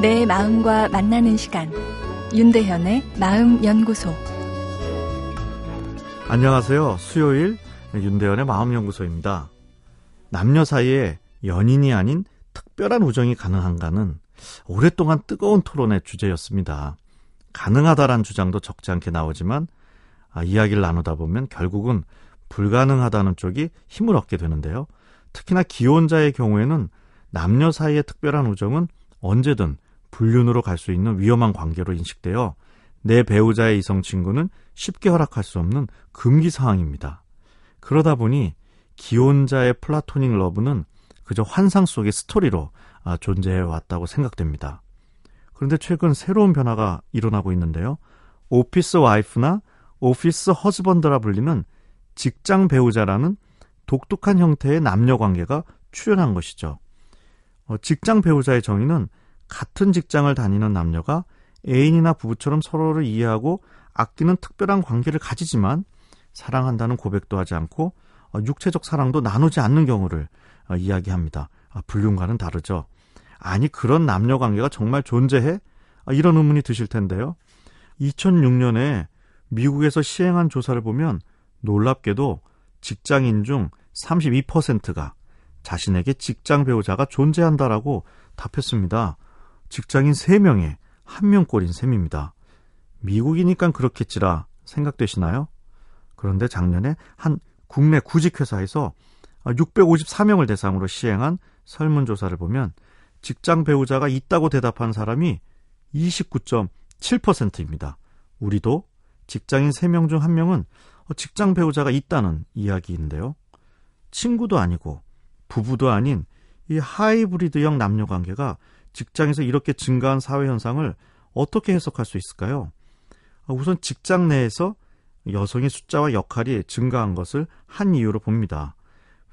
내 마음과 만나는 시간 윤대현의 마음연구소 안녕하세요. 수요일 윤대현의 마음연구소입니다. 남녀 사이에 연인이 아닌 특별한 우정이 가능한가는 오랫동안 뜨거운 토론의 주제였습니다. 가능하다란 주장도 적지 않게 나오지만 아, 이야기를 나누다 보면 결국은 불가능하다는 쪽이 힘을 얻게 되는데요. 특히나 기혼자의 경우에는 남녀 사이의 특별한 우정은 언제든 불륜으로 갈 수 있는 위험한 관계로 인식되어 내 배우자의 이성 친구는 쉽게 허락할 수 없는 금기 사항입니다. 그러다 보니 기혼자의 플라토닉 러브는 그저 환상 속의 스토리로 아, 존재해 왔다고 생각됩니다. 그런데 최근 새로운 변화가 일어나고 있는데요. office wife나 office husband라 불리는 직장 배우자라는 독특한 형태의 남녀 관계가 출현한 것이죠. 어, 직장 배우자의 정의는 같은 직장을 다니는 남녀가 애인이나 부부처럼 서로를 이해하고 아끼는 특별한 관계를 가지지만 사랑한다는 고백도 하지 않고 어, 육체적 사랑도 나누지 않는 경우를 어, 이야기합니다. 아, 불륜과는 다르죠. 아니 그런 남녀 관계가 정말 존재해? 아, 이런 의문이 드실 텐데요. 2006년에 미국에서 시행한 조사를 보면 놀랍게도 직장인 중 32%가 자신에게 직장 배우자가 존재한다라고 답했습니다. 직장인 3명에 1명꼴인 셈입니다. 미국이니까 그렇겠지라 생각되시나요? 그런데 작년에 한 국내 구직회사에서 654명을 대상으로 시행한 설문조사를 보면 직장 배우자가 있다고 대답한 사람이 29.7%입니다. 우리도 직장인 3명 중 1명은 직장 배우자가 있다는 이야기인데요. 친구도 아니고 부부도 아닌 이 하이브리드형 남녀 관계가 직장에서 이렇게 증가한 사회 현상을 어떻게 해석할 수 있을까요? 우선 직장 내에서 여성의 숫자와 역할이 증가한 것을 한 이유로 봅니다.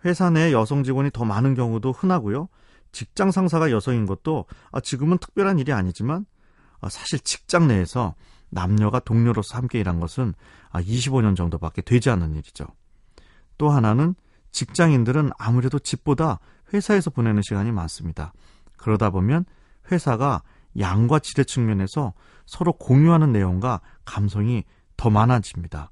회사 내 여성 직원이 더 많은 경우도 흔하고요. 직장 상사가 여성인 것도 아, 지금은 특별한 일이 아니지만 아, 사실 직장 내에서 남녀가 동료로서 함께 일한 것은 25년 아, 정도밖에 되지 않는 일이죠. 또 하나는 직장인들은 아무래도 집보다 회사에서 보내는 시간이 많습니다. 그러다 보면 회사가 양과 질의 측면에서 서로 공유하는 내용과 감성이 더 많아집니다.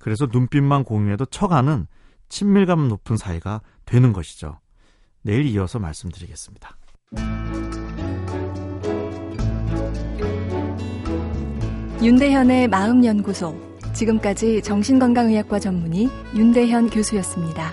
그래서 눈빛만 공유해도 처가는 친밀감 높은 사이가 되는 것이죠. 내일 이어서 말씀드리겠습니다. 윤대현의 마음연구소. 지금까지 정신건강의학과 전문의 윤대현 교수였습니다.